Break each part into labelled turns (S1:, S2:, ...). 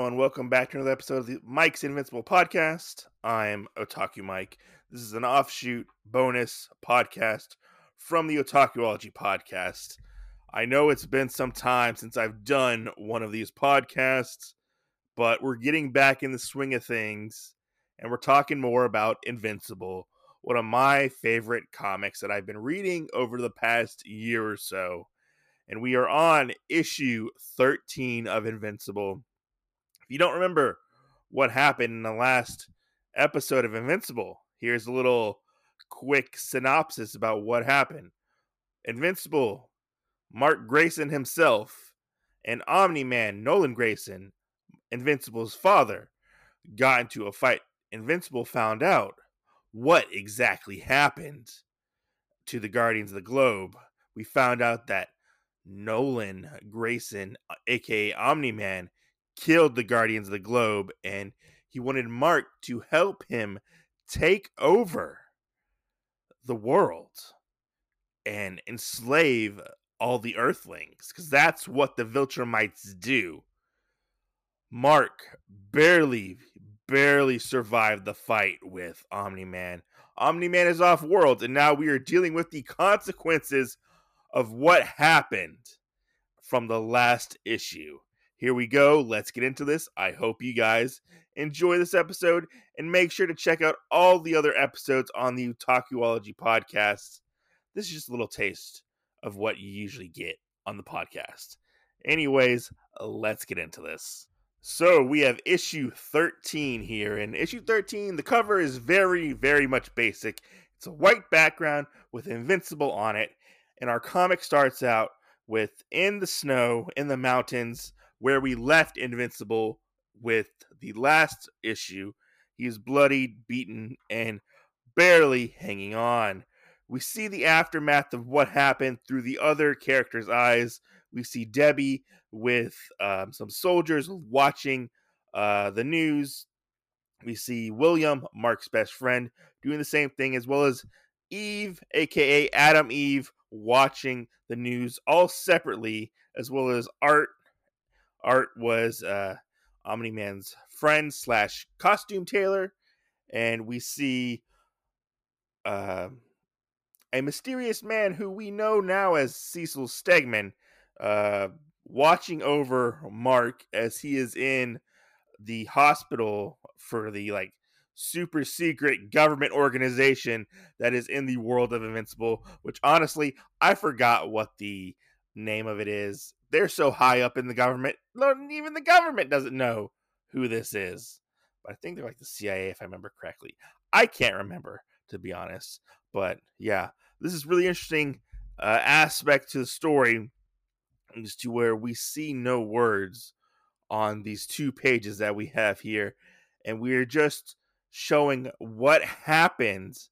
S1: everyone. Welcome back to another episode of the Mike's Invincible podcast. I'm Otaku Mike. This is an offshoot bonus podcast from the Otakuology podcast. I know it's been some time since I've done one of these podcasts, but we're getting back in the swing of things and we're talking more about Invincible, one of my favorite comics that I've been reading over the past year or so. And we are on issue 13 of Invincible. You don't remember what happened in the last episode of Invincible, here's a little quick synopsis about what happened. Invincible, Mark Grayson himself, and Omni Man Nolan Grayson, Invincible's father, got into a fight. Invincible found out what exactly happened to the Guardians of the Globe. We found out that Nolan Grayson, aka Omni Man, killed the Guardians of the Globe, and he wanted Mark to help him take over the world and enslave all the Earthlings, because that's what the Viltrumites do. Mark barely, barely survived the fight with Omni Man. Omni Man is off world, and now we are dealing with the consequences of what happened from the last issue. Here we go. Let's get into this. I hope you guys enjoy this episode and make sure to check out all the other episodes on the Otakuology podcast. This is just a little taste of what you usually get on the podcast. Anyways, let's get into this. So we have issue 13 here. And issue 13, the cover is very, very much basic. It's a white background with Invincible on it. And our comic starts out with In the Snow, in the Mountains, where we left Invincible with the last issue. He's bloodied, beaten, and barely hanging on. We see the aftermath of what happened through the other characters' eyes. We see Debbie with um, some soldiers watching uh, the news. We see William, Mark's best friend, doing the same thing, as well as Eve, aka Atom Eve, watching the news all separately, as well as Art, Art was uh, Omni Man's friend slash costume tailor, and we see uh, a mysterious man who we know now as Cecil Stegman uh, watching over Mark as he is in the hospital for the like super secret government organization that is in the world of Invincible, which honestly, I forgot what the name of it is they're so high up in the government, even the government doesn't know who this is. But I think they're like the CIA, if I remember correctly. I can't remember, to be honest. But yeah, this is really interesting uh, aspect to the story, is to where we see no words on these two pages that we have here, and we are just showing what happens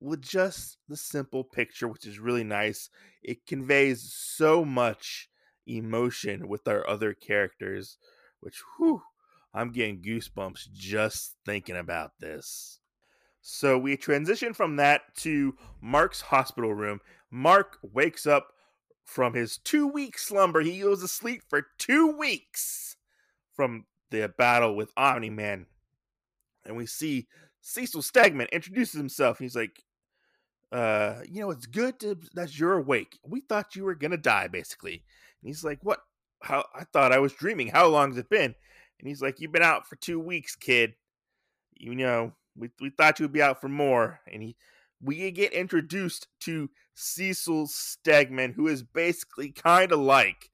S1: with just the simple picture, which is really nice. It conveys so much emotion with our other characters, which whew, I'm getting goosebumps just thinking about this. So we transition from that to Mark's hospital room. Mark wakes up from his two week slumber. He goes to sleep for two weeks from the battle with Omni Man. And we see Cecil Stegman introduces himself. He's like, uh, you know, it's good to, that you're awake. We thought you were gonna die, basically. And he's like, What? How? I thought I was dreaming. How long's it been? And he's like, You've been out for two weeks, kid. You know, we, we thought you'd be out for more. And he, we get introduced to Cecil Stegman, who is basically kind of like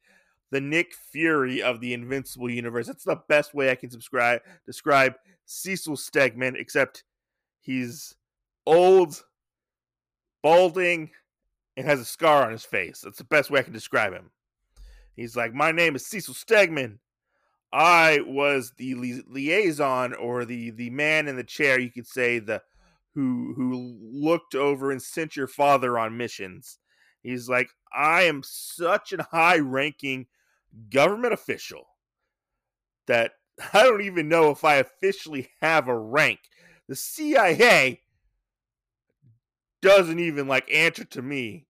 S1: the Nick Fury of the Invincible universe. That's the best way I can subscribe describe Cecil Stegman, except he's old, balding, and has a scar on his face. That's the best way I can describe him. He's like, My name is Cecil Stegman. I was the li- liaison or the the man in the chair, you could say, the who who looked over and sent your father on missions. He's like, I am such a high ranking government official that I don't even know if I officially have a rank. The CIA doesn't even like answer to me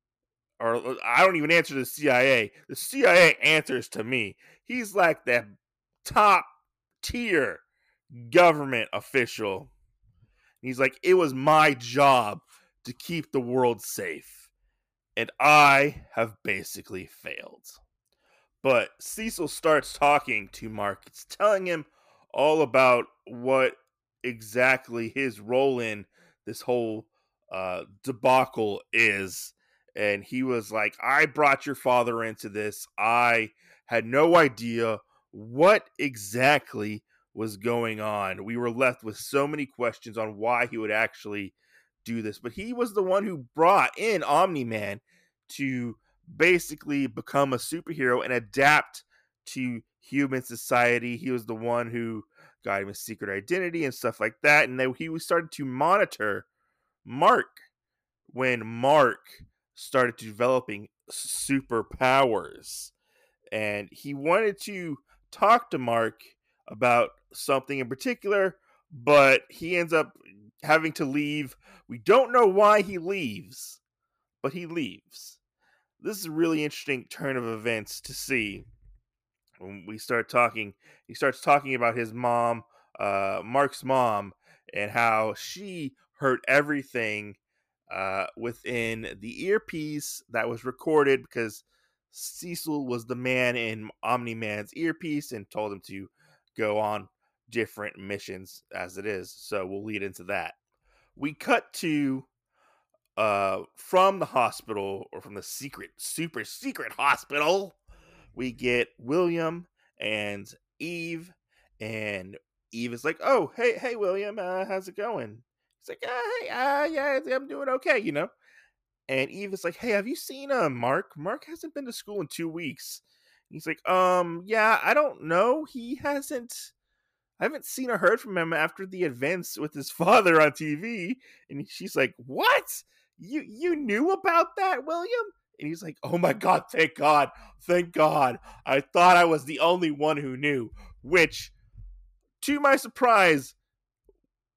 S1: or uh, I don't even answer the CIA. The CIA answers to me. He's like that top tier government official. He's like, it was my job to keep the world safe, and I have basically failed. But Cecil starts talking to Mark. It's telling him all about what exactly his role in this whole uh, debacle is. And he was like, I brought your father into this. I had no idea what exactly was going on. We were left with so many questions on why he would actually do this. But he was the one who brought in Omni Man to basically become a superhero and adapt to human society. He was the one who got him his secret identity and stuff like that. And then he started to monitor Mark when Mark started developing superpowers. And he wanted to talk to Mark about something in particular, but he ends up having to leave. We don't know why he leaves, but he leaves. This is a really interesting turn of events to see when we start talking. He starts talking about his mom, uh, Mark's mom, and how she heard everything uh, within the earpiece that was recorded because Cecil was the man in Omni Man's earpiece and told him to go on different missions as it is. So we'll lead into that. We cut to uh from the hospital or from the secret super secret hospital we get William and Eve and Eve is like, "Oh, hey hey William, uh, how's it going?" He's like, uh, "Hey, uh yeah, I'm doing okay, you know." And Eve is like, "Hey, have you seen uh Mark? Mark hasn't been to school in 2 weeks." He's like, "Um, yeah, I don't know. He hasn't I haven't seen or heard from him after the events with his father on TV. And she's like, What? You you knew about that, William? And he's like, Oh my god, thank God. Thank God. I thought I was the only one who knew. Which, to my surprise,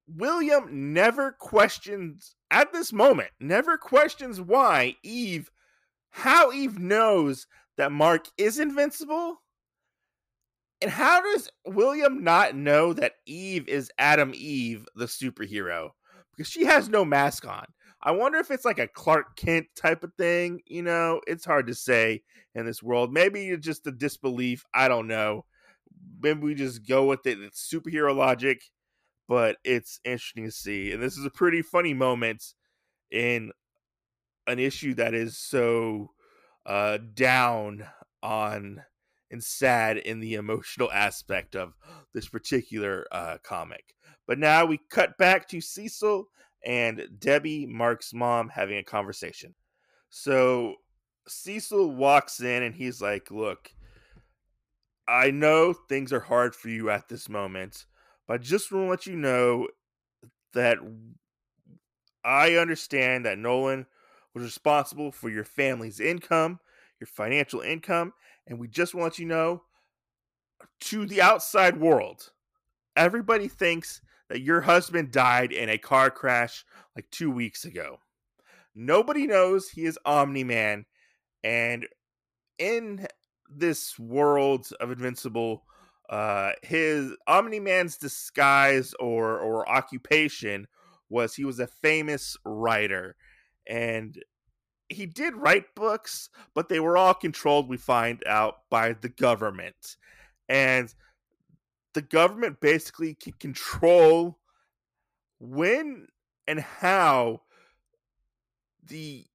S1: William never questions at this moment, never questions why Eve, how Eve knows that Mark is invincible and how does William not know that Eve is Atom Eve, the superhero? Because she has no mask on. I wonder if it's like a Clark Kent type of thing. You know, it's hard to say in this world. Maybe it's just a disbelief. I don't know. Maybe we just go with it. It's superhero logic, but it's interesting to see. And this is a pretty funny moment in an issue that is so uh, down on and sad in the emotional aspect of this particular uh, comic. But now we cut back to Cecil and Debbie, Mark's mom, having a conversation. So Cecil walks in and he's like, Look, I know things are hard for you at this moment, but I just want to let you know that I understand that Nolan was responsible for your family's income, your financial income, and we just want you know to the outside world, everybody thinks that your husband died in a car crash like two weeks ago. Nobody knows he is Omni Man, and in this world of Invincible, uh, his Omni Man's disguise or or occupation was he was a famous writer, and he did write books, but they were all controlled, we find out, by the government. And the government basically can control when and how the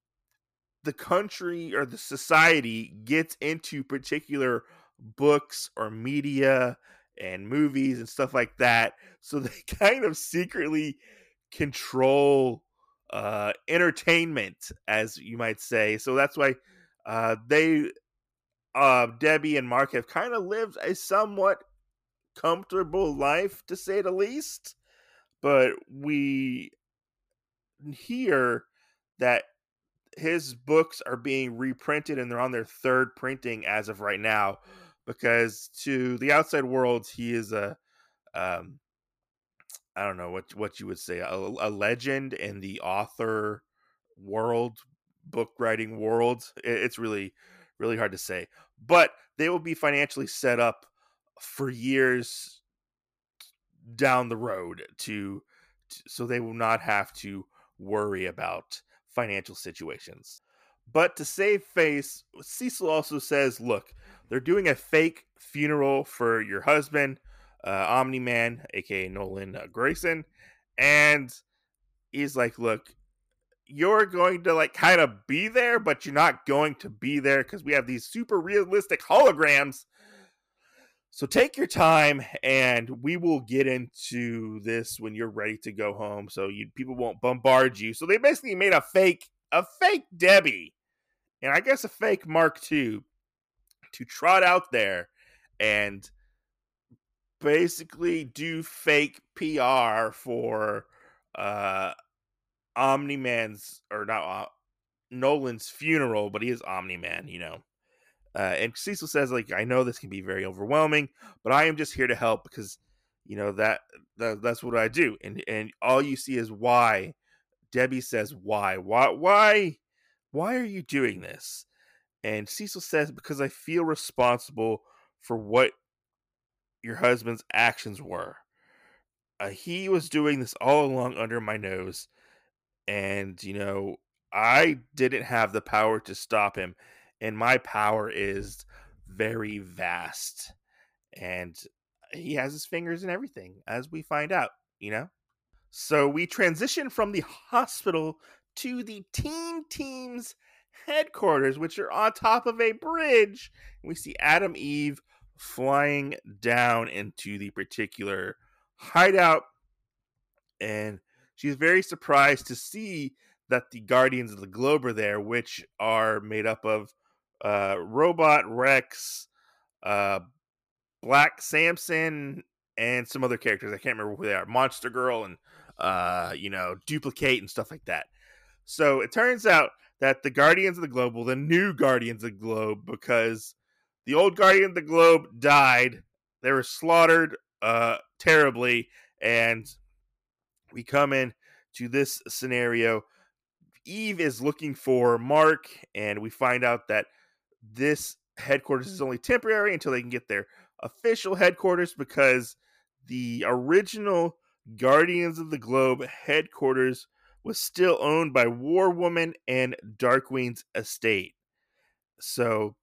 S1: the country or the society gets into particular books or media and movies and stuff like that so they kind of secretly control uh, entertainment, as you might say. So that's why uh, they, uh, Debbie and Mark, have kind of lived a somewhat comfortable life, to say the least. But we hear that his books are being reprinted and they're on their third printing as of right now because to the outside world he is a um, I don't know what what you would say a, a legend in the author world, book writing world. it's really really hard to say, but they will be financially set up for years down the road to, to so they will not have to worry about financial situations. But to save face, Cecil also says, look, they're doing a fake funeral for your husband, uh, Omni Man, aka Nolan uh, Grayson. And he's like, look, you're going to like kind of be there, but you're not going to be there because we have these super realistic holograms. So take your time, and we will get into this when you're ready to go home. So you people won't bombard you. So they basically made a fake, a fake Debbie, and I guess a fake Mark too, to trot out there and basically do fake PR for uh Omni Man's or not uh, Nolan's funeral, but he is Omni Man, you know. Uh, and Cecil says, like, I know this can be very overwhelming, but I am just here to help because, you know, that, that that's what I do. And and all you see is why. Debbie says, why, why, why, why are you doing this? And Cecil says, because I feel responsible for what your husband's actions were. Uh, he was doing this all along under my nose and you know i didn't have the power to stop him and my power is very vast and he has his fingers in everything as we find out you know so we transition from the hospital to the teen team's headquarters which are on top of a bridge we see Atom Eve flying down into the particular hideout and she's very surprised to see that the Guardians of the Globe are there, which are made up of uh, Robot Rex, uh, Black Samson, and some other characters. I can't remember who they are. Monster Girl and uh, you know Dupli-Kate and stuff like that. So it turns out that the Guardians of the Globe, well, the new Guardians of the Globe, because the old Guardian of the Globe died. They were slaughtered uh, terribly, and we come in to this scenario. Eve is looking for Mark, and we find out that this headquarters is only temporary until they can get their official headquarters because the original Guardians of the Globe headquarters was still owned by War Woman and Darkwing's estate. So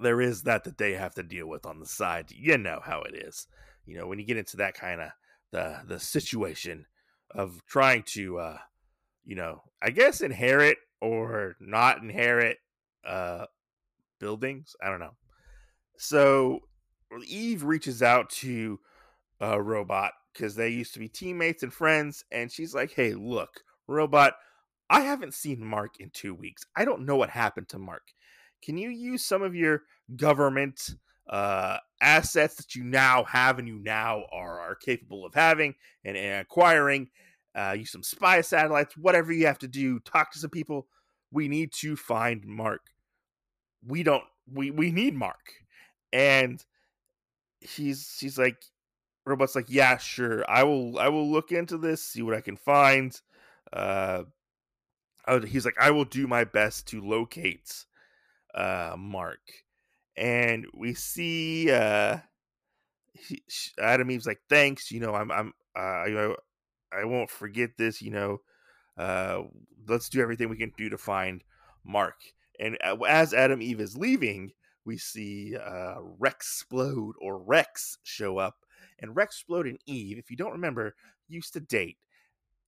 S1: there is that that they have to deal with on the side. You know how it is. You know, when you get into that kind of the the situation, of trying to uh you know i guess inherit or not inherit uh buildings i don't know so eve reaches out to a robot because they used to be teammates and friends and she's like hey look robot i haven't seen mark in two weeks i don't know what happened to mark can you use some of your government uh, assets that you now have and you now are, are capable of having and, and acquiring. Uh, use some spy satellites, whatever you have to do. Talk to some people. We need to find Mark. We don't. We we need Mark, and he's he's like, robot's like, yeah, sure. I will I will look into this, see what I can find. Uh, he's like, I will do my best to locate uh Mark and we see uh he, Atom Eve's like, "Thanks, you know, I'm I'm uh, I I won't forget this, you know. Uh, let's do everything we can do to find Mark." And as Atom Eve is leaving, we see uh, Rexplode or Rex show up, and Rexplode and Eve, if you don't remember, used to date.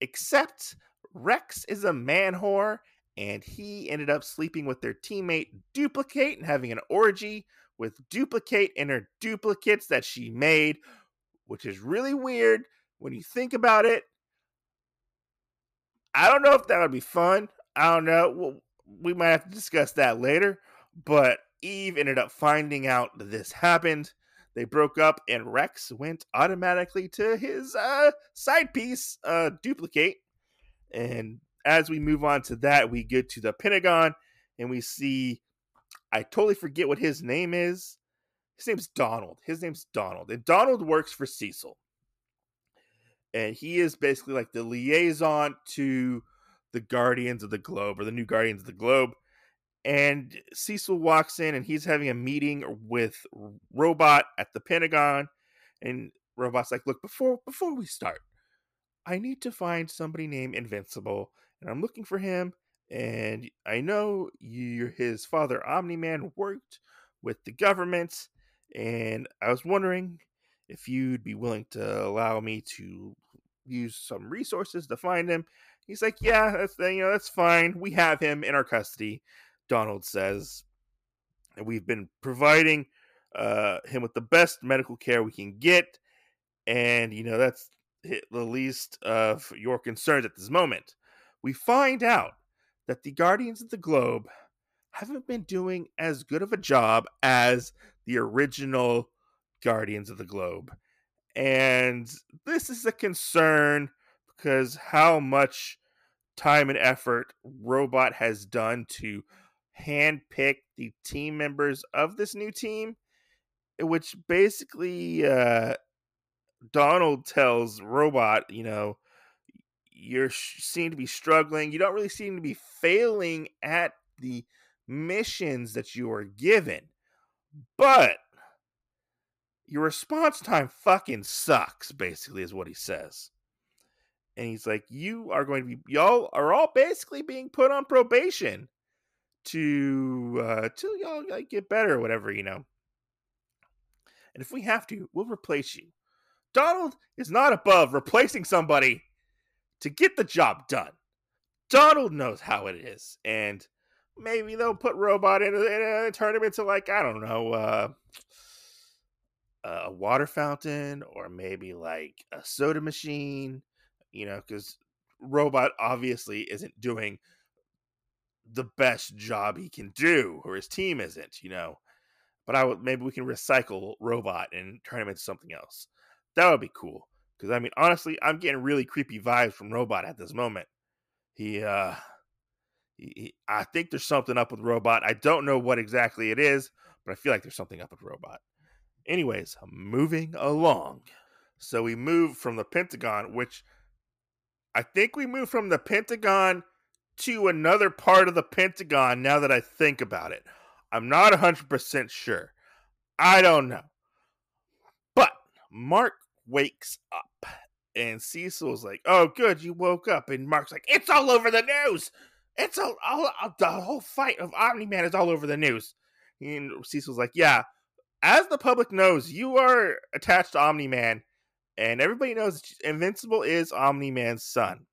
S1: Except Rex is a man whore, and he ended up sleeping with their teammate Dupli-Kate and having an orgy with Dupli-Kate and her duplicates that she made, which is really weird when you think about it. I don't know if that would be fun. I don't know. Well, we might have to discuss that later. But Eve ended up finding out this happened. They broke up, and Rex went automatically to his uh, side piece, uh, Dupli-Kate. And as we move on to that, we get to the Pentagon and we see I totally forget what his name is. His name's Donald. His name's Donald. And Donald works for Cecil. And he is basically like the liaison to the Guardians of the Globe or the new Guardians of the Globe. And Cecil walks in and he's having a meeting with Robot at the Pentagon. And Robot's like, look, before before we start, I need to find somebody named Invincible, and I'm looking for him. And I know you, his father, Omni Man, worked with the government, and I was wondering if you'd be willing to allow me to use some resources to find him. He's like, "Yeah, that's you know that's fine. We have him in our custody." Donald says, and we've been providing uh, him with the best medical care we can get, and you know that's the least of your concerns at this moment. We find out that the Guardians of the Globe haven't been doing as good of a job as the original Guardians of the Globe. And this is a concern because how much time and effort Robot has done to handpick the team members of this new team, which basically uh, Donald tells Robot, you know, you seem to be struggling. You don't really seem to be failing at the missions that you are given. But your response time fucking sucks, basically, is what he says. And he's like, You are going to be, y'all are all basically being put on probation to, uh, till y'all like, get better or whatever, you know. And if we have to, we'll replace you. Donald is not above replacing somebody to get the job done. Donald knows how it is. And maybe they'll put Robot in, in a, turn him into, like, I don't know, uh, a water fountain or maybe like a soda machine, you know, because Robot obviously isn't doing the best job he can do, or his team isn't, you know. But I maybe we can recycle Robot and turn him into something else. That would be cool. Because I mean, honestly, I'm getting really creepy vibes from Robot at this moment. He, uh, he, he, I think there's something up with Robot. I don't know what exactly it is, but I feel like there's something up with Robot. Anyways, moving along. So we move from the Pentagon, which I think we moved from the Pentagon to another part of the Pentagon now that I think about it. I'm not 100% sure. I don't know. But Mark wakes up and Cecil's like, "Oh, good, you woke up." And Mark's like, "It's all over the news. It's all, all, all the whole fight of Omni Man is all over the news." And Cecil's like, "Yeah, as the public knows, you are attached to Omni Man, and everybody knows Invincible is Omni Man's son.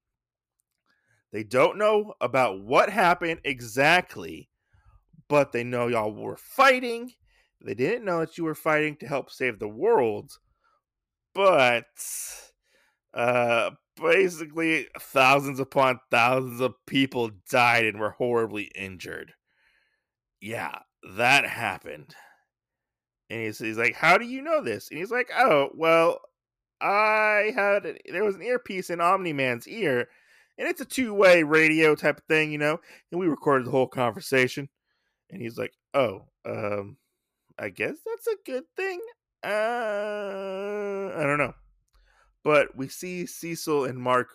S1: They don't know about what happened exactly, but they know y'all were fighting. They didn't know that you were fighting to help save the world, but uh, basically, thousands upon thousands of people died and were horribly injured. Yeah, that happened. And he's, he's like, How do you know this? And he's like, Oh, well, I had, there was an earpiece in Omni Man's ear, and it's a two way radio type of thing, you know? And we recorded the whole conversation. And he's like, Oh, um, I guess that's a good thing. Uh, I don't know. But we see Cecil and Mark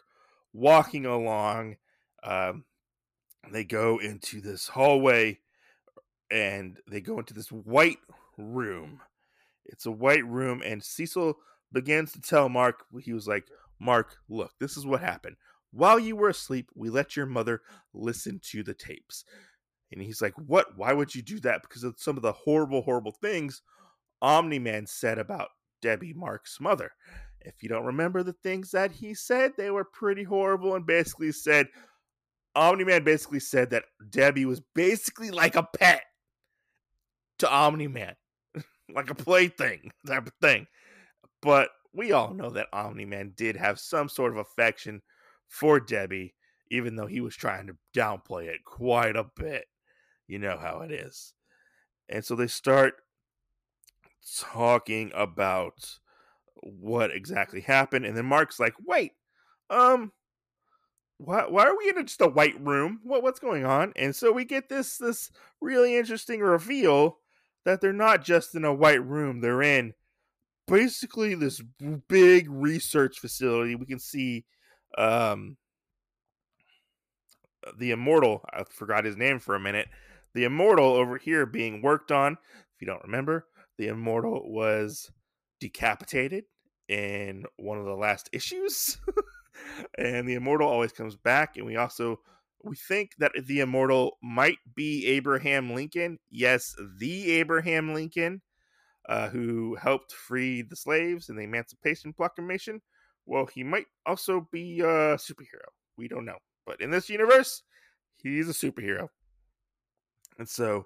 S1: walking along. Um, they go into this hallway and they go into this white room. It's a white room, and Cecil begins to tell Mark, he was like, Mark, look, this is what happened. While you were asleep, we let your mother listen to the tapes. And he's like, What? Why would you do that? Because of some of the horrible, horrible things Omni Man said about Debbie, Mark's mother. If you don't remember the things that he said, they were pretty horrible and basically said, Omni Man basically said that Debbie was basically like a pet to Omni Man like a plaything type of thing. But we all know that Omni Man did have some sort of affection for Debbie, even though he was trying to downplay it quite a bit. You know how it is. And so they start talking about what exactly happened. And then Mark's like, wait, um, why, why are we in just a white room? What what's going on? And so we get this this really interesting reveal that they're not just in a white room, they're in basically this big research facility. We can see um, the immortal, I forgot his name for a minute. The immortal over here being worked on. If you don't remember, the immortal was decapitated in one of the last issues. and the immortal always comes back and we also we think that the immortal might be Abraham Lincoln. Yes, the Abraham Lincoln uh, who helped free the slaves in the Emancipation Proclamation. Well, he might also be a superhero. We don't know. But in this universe, he's a superhero. And so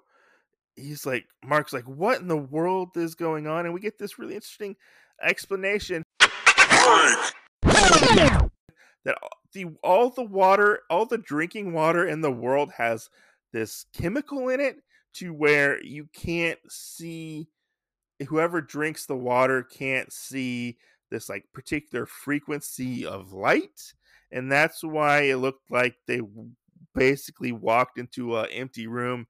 S1: he's like, Mark's like, what in the world is going on? And we get this really interesting explanation that the all the water, all the drinking water in the world has this chemical in it to where you can't see whoever drinks the water can't see this like particular frequency of light and that's why it looked like they basically walked into an empty room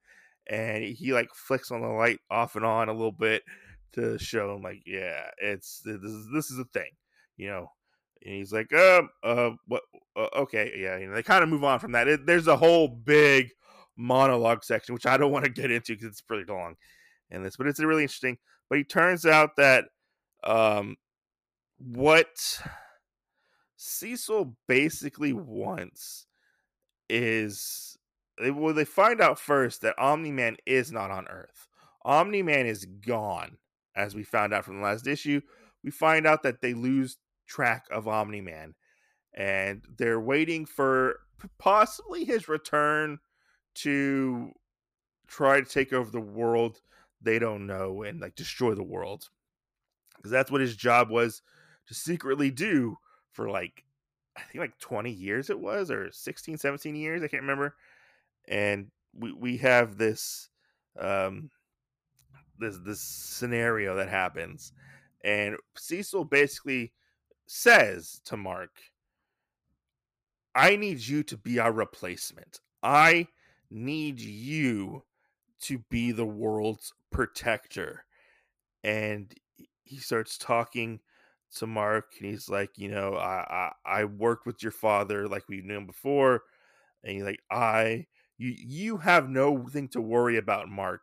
S1: and he like flicks on the light off and on a little bit to show him like yeah it's this is this is a thing you know and he's like um uh what uh, okay yeah you know they kind of move on from that it, there's a whole big monologue section which i don't want to get into because it's pretty long and this but it's really interesting but he turns out that um what cecil basically wants is well they find out first that omni-man is not on earth. Omni-man is gone as we found out from the last issue. We find out that they lose track of Omni Man, and they're waiting for possibly his return to try to take over the world. They don't know and like destroy the world because that's what his job was to secretly do for like I think like 20 years it was or 16 17 years I can't remember and we we have this um this this scenario that happens and Cecil basically says to Mark, I need you to be our replacement. I need you to be the world's protector. And he starts talking to Mark, and he's like, you know, I I, I worked with your father like we've known before, and he's like, I you you have no thing to worry about, Mark.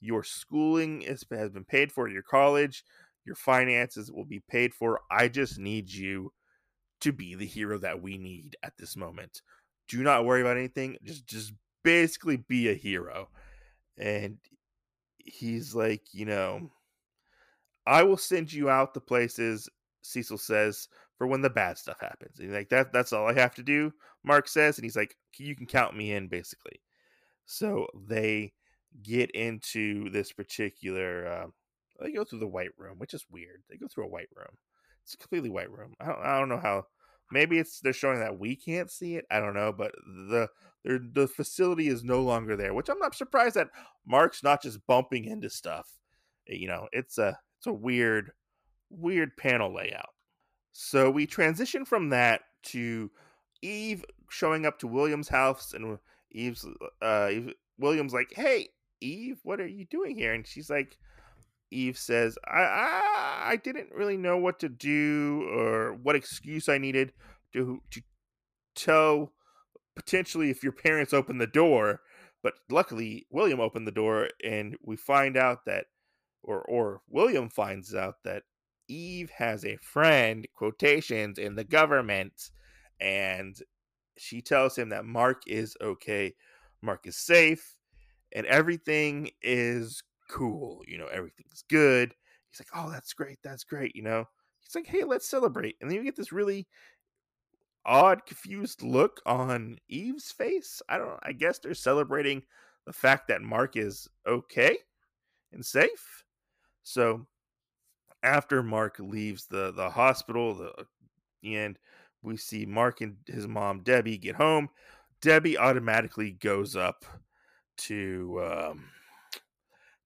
S1: Your schooling is, has been paid for, your college your finances will be paid for. I just need you to be the hero that we need at this moment. Do not worry about anything. Just just basically be a hero. And he's like, you know, I will send you out the places Cecil says for when the bad stuff happens. And like that that's all I have to do, Mark says, and he's like, you can count me in basically. So they get into this particular uh, they go through the white room, which is weird. They go through a white room. It's a completely white room. I don't, I don't know how. Maybe it's they're showing that we can't see it. I don't know, but the the facility is no longer there, which I'm not surprised that Mark's not just bumping into stuff. Eh, you know, it's a it's a weird weird panel layout. So we transition from that to Eve showing up to William's house, and Eve's uh, Eve, William's like, "Hey, Eve, what are you doing here?" And she's like, Eve says, I, I, I didn't really know what to do or what excuse I needed to to tell potentially if your parents open the door. But luckily, William opened the door, and we find out that, or or William finds out that Eve has a friend quotations in the government, and she tells him that Mark is okay, Mark is safe, and everything is cool. You know, everything's good. He's like, oh, that's great. That's great. You know, he's like, hey, let's celebrate. And then you get this really odd, confused look on Eve's face. I don't I guess they're celebrating the fact that Mark is okay and safe. So after Mark leaves the, the hospital, the end, we see Mark and his mom, Debbie, get home. Debbie automatically goes up to um,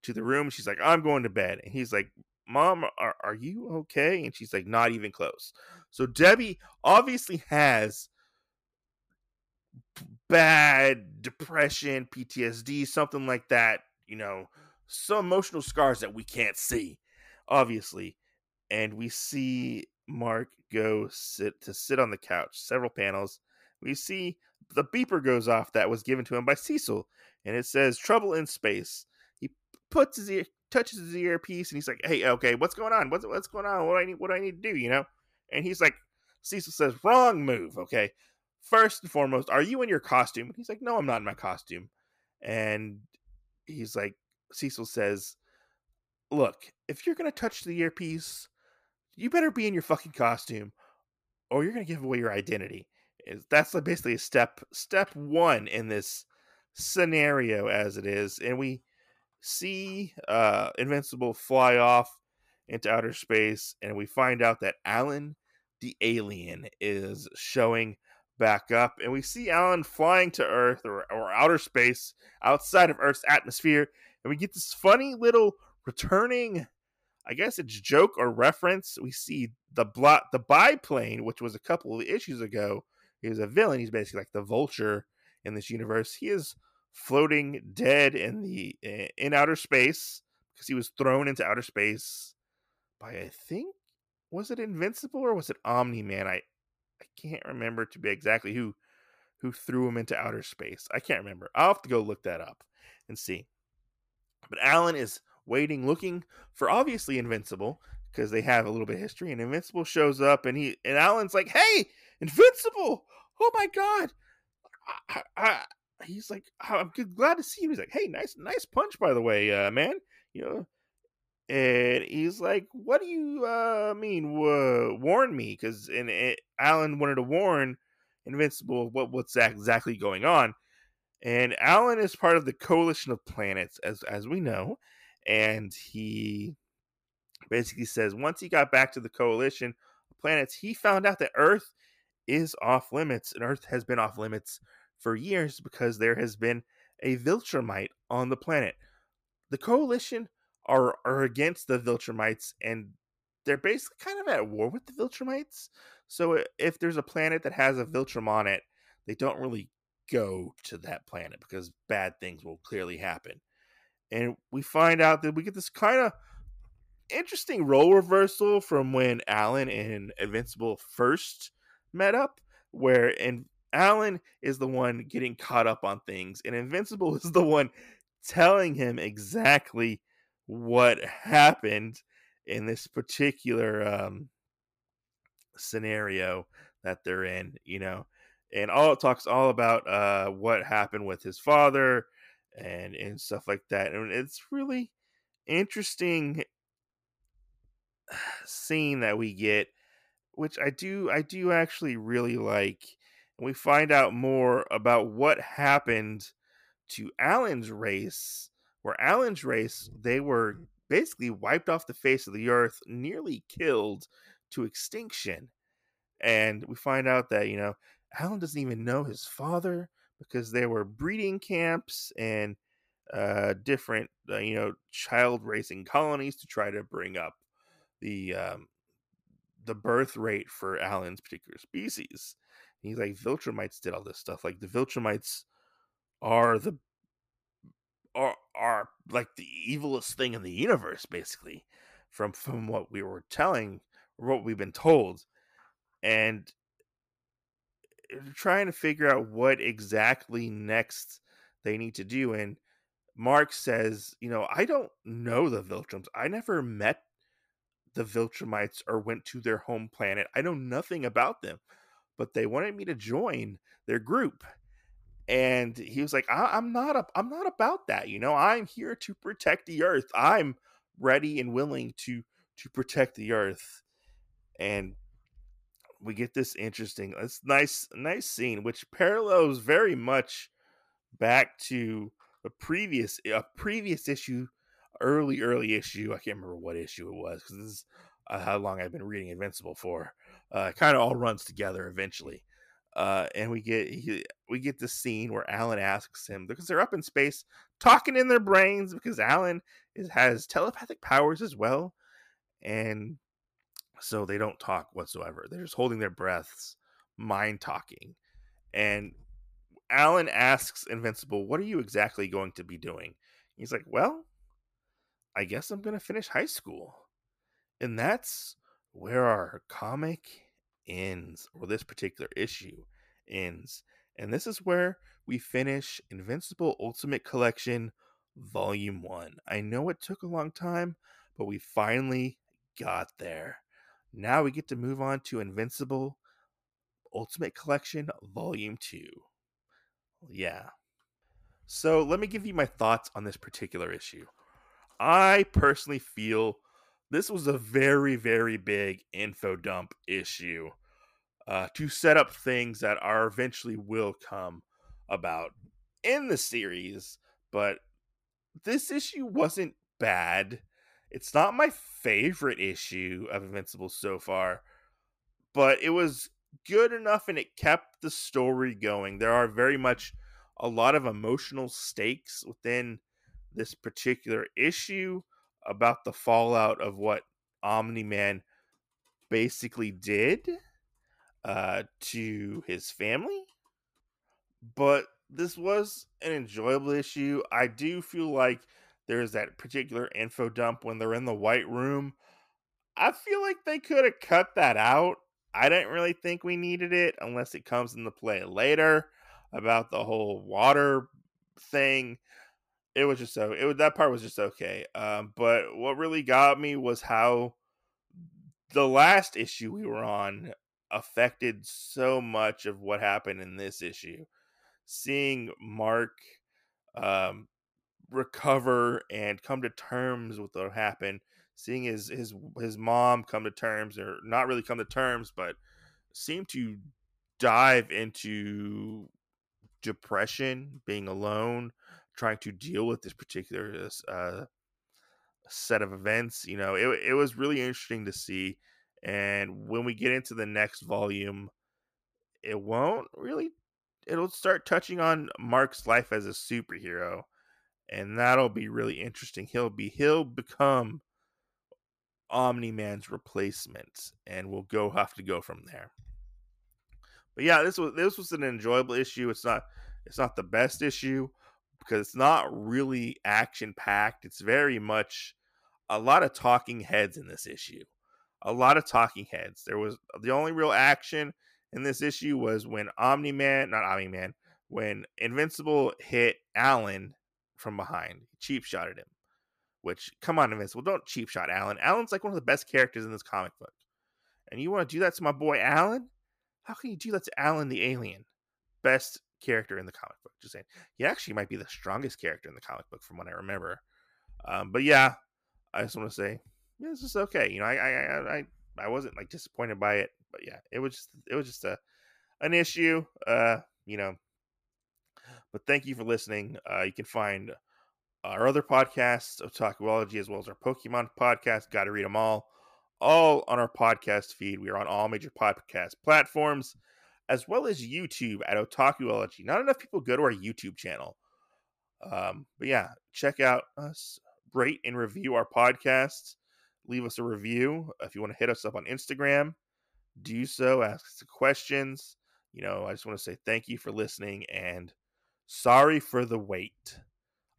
S1: to the room. She's like, I'm going to bed. And he's like, Mom, are, are you okay? And she's like, Not even close. So Debbie obviously has bad depression, PTSD, something like that, you know, some emotional scars that we can't see, obviously. And we see Mark go sit to sit on the couch, several panels. We see the beeper goes off that was given to him by Cecil, and it says trouble in space He puts his ear touches his earpiece and he's like, "Hey, okay, what's going on? What's what's going on? What do I need? What do I need to do? You know?" And he's like, Cecil says, "Wrong move." Okay, first and foremost, are you in your costume? And he's like, "No, I'm not in my costume." And he's like, Cecil says, "Look, if you're gonna touch the earpiece, you better be in your fucking costume, or you're gonna give away your identity." That's basically a step step one in this scenario as it is, and we see uh, Invincible fly off into outer space, and we find out that Alan, the alien, is showing back up, and we see Alan flying to Earth or, or outer space outside of Earth's atmosphere, and we get this funny little returning. I guess it's joke or reference. We see the blot the biplane, which was a couple of issues ago. He was a villain. He's basically like the vulture in this universe. He is floating dead in the in outer space because he was thrown into outer space by I think was it Invincible or was it Omni Man? I I can't remember to be exactly who who threw him into outer space. I can't remember. I'll have to go look that up and see. But Alan is waiting, looking for obviously Invincible because they have a little bit of history. And Invincible shows up, and he and Alan's like, "Hey, Invincible! Oh my God! I, I, he's like, oh, I'm glad to see you. He's like, hey, nice, nice punch, by the way, uh, man. You know, and he's like, what do you uh, mean? Uh, warn me, because and it, Alan wanted to warn Invincible what what's exactly going on. And Alan is part of the coalition of planets, as as we know, and he basically says once he got back to the coalition of planets, he found out that Earth is off limits, and Earth has been off limits for years because there has been a Viltrumite on the planet. The coalition are are against the Viltrumites and they're basically kind of at war with the Viltrumites. So if there's a planet that has a Viltrum on it, they don't really go to that planet because bad things will clearly happen. And we find out that we get this kind of interesting role reversal from when Alan and Invincible first met up, where in Alan is the one getting caught up on things, and Invincible is the one telling him exactly what happened in this particular um, scenario that they're in, you know. And all it talks all about uh, what happened with his father and and stuff like that. And it's really interesting scene that we get, which I do I do actually really like and we find out more about what happened to Alan's race, where Alan's race, mm-hmm. they were basically wiped off the face of the earth, nearly killed to extinction. And we find out that, you know, Alan doesn't even know his father because there were breeding camps and uh, different, uh, you know, child raising colonies to try to bring up the um, the birth rate for Alan's particular species he's like, Viltrumites did all this stuff. Like the Viltrumites are the are are like the evilest thing in the universe, basically, from from what we were telling, what we've been told, and trying to figure out what exactly next they need to do. And Mark says, you know, I don't know the Viltrums. I never met the Viltrumites or went to their home planet. I know nothing about them but they wanted me to join their group and he was like I- am not a- i'm not about that you know i'm here to protect the earth i'm ready and willing to to protect the earth and we get this interesting it's nice nice scene which parallels very much back to a previous a previous issue early early issue i can't remember what issue it was because this is uh, how long i've been reading invincible for uh, kind of all runs together eventually. Uh, and we get he, we get the scene where Alan asks him because they're up in space talking in their brains because Alan is, has telepathic powers as well, and so they don't talk whatsoever. They're just holding their breaths, mind talking. And Alan asks Invincible, "What are you exactly going to be doing?" He's like, "Well, I guess I'm going to finish high school." And that's where our comic ends, or this particular issue ends. And this is where we finish Invincible Ultimate Collection Volume 1. I know it took a long time, but we finally got there. Now we get to move on to Invincible Ultimate Collection Volume 2. Yeah. So let me give you my thoughts on this particular issue. I personally feel this was a very, very big info dump issue uh, to set up things that are eventually will come about in the series. But this issue wasn't bad. It's not my favorite issue of Invincible so far, but it was good enough and it kept the story going. There are very much a lot of emotional stakes within this particular issue about the fallout of what Omni Man basically did uh, to his family. But this was an enjoyable issue. I do feel like there's that particular info dump when they're in the white room. I feel like they could have cut that out. I didn't really think we needed it unless it comes into play later about the whole water thing. It was just so it was that part was just okay. Um, but what really got me was how the last issue we were on affected so much of what happened in this issue seeing Mark um, recover and come to terms with what happened, seeing his his his mom come to terms, or not really come to terms, but seem to dive into depression, being alone, trying to deal with this particular uh, set of events. You know, it it was really interesting to see. And when we get into the next volume, it won't really it'll start touching on Mark's life as a superhero, and that'll be really interesting. He'll be he'll become Omni Man's replacement, and we'll go have to go from there. But yeah, this was this was an enjoyable issue. It's not it's not the best issue because it's not really action packed. It's very much a lot of talking heads in this issue. A lot of talking heads. There was the only real action in this issue was when Omni Man, not Omni Man, when Invincible hit Alan from behind, cheap shotted him. Which, come on, Invincible, don't cheap shot Alan. Alan's like one of the best characters in this comic book. And you want to do that to my boy Alan? How can you do that to Alan the alien? Best character in the comic book. Just saying. He actually might be the strongest character in the comic book from what I remember. Um, but yeah, I just want to say, yeah, this is okay. You know, I, I, I, I wasn't like disappointed by it but yeah, it was just it was just a an issue. Uh, you know. But thank you for listening. Uh, you can find our other podcasts of Otakuology as well as our Pokemon podcast. Got to read them all, all on our podcast feed. We are on all major podcast platforms, as well as YouTube at Otakuology. Not enough people go to our YouTube channel. Um, but yeah, check out us, rate and review our podcasts. Leave us a review if you want to hit us up on Instagram do so, ask us questions. You know, I just want to say thank you for listening and sorry for the wait.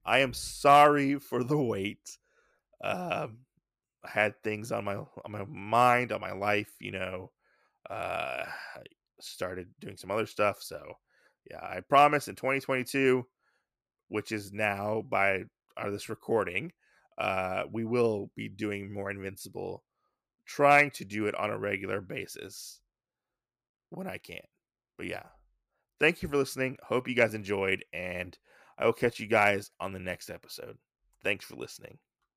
S1: I am sorry for the wait. Um, I had things on my on my mind, on my life, you know. Uh, I started doing some other stuff, so yeah, I promise in 2022, which is now by uh, this recording, uh, we will be doing more Invincible trying to do it on a regular basis when I can. But yeah, thank you for listening. Hope you guys enjoyed, and I will catch you guys on the next episode. Thanks for listening.